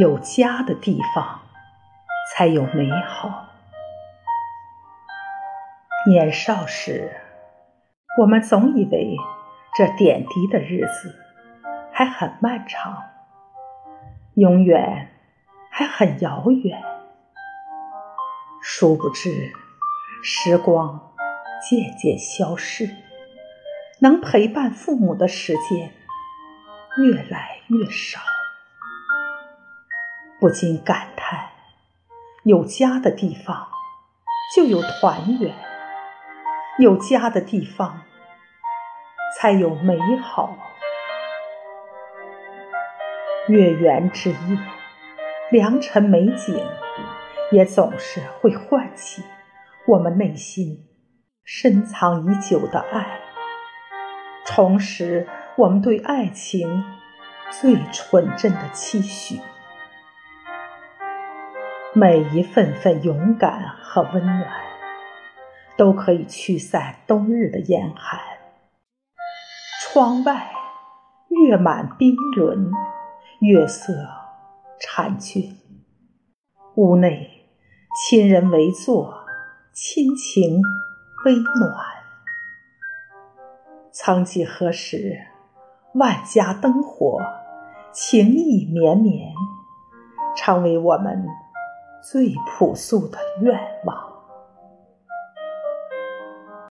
有家的地方，才有美好。年少时，我们总以为这点滴的日子还很漫长，永远还很遥远。殊不知，时光渐渐消逝，能陪伴父母的时间越来越少。不禁感叹：有家的地方就有团圆，有家的地方才有美好。月圆之夜，良辰美景，也总是会唤起我们内心深藏已久的爱，重拾我们对爱情最纯真的期许。每一份份勇敢和温暖，都可以驱散冬日的严寒。窗外月满冰轮，月色婵娟；屋内亲人围坐，亲情微暖。曾几何时，万家灯火，情意绵绵，成为我们。最朴素的愿望。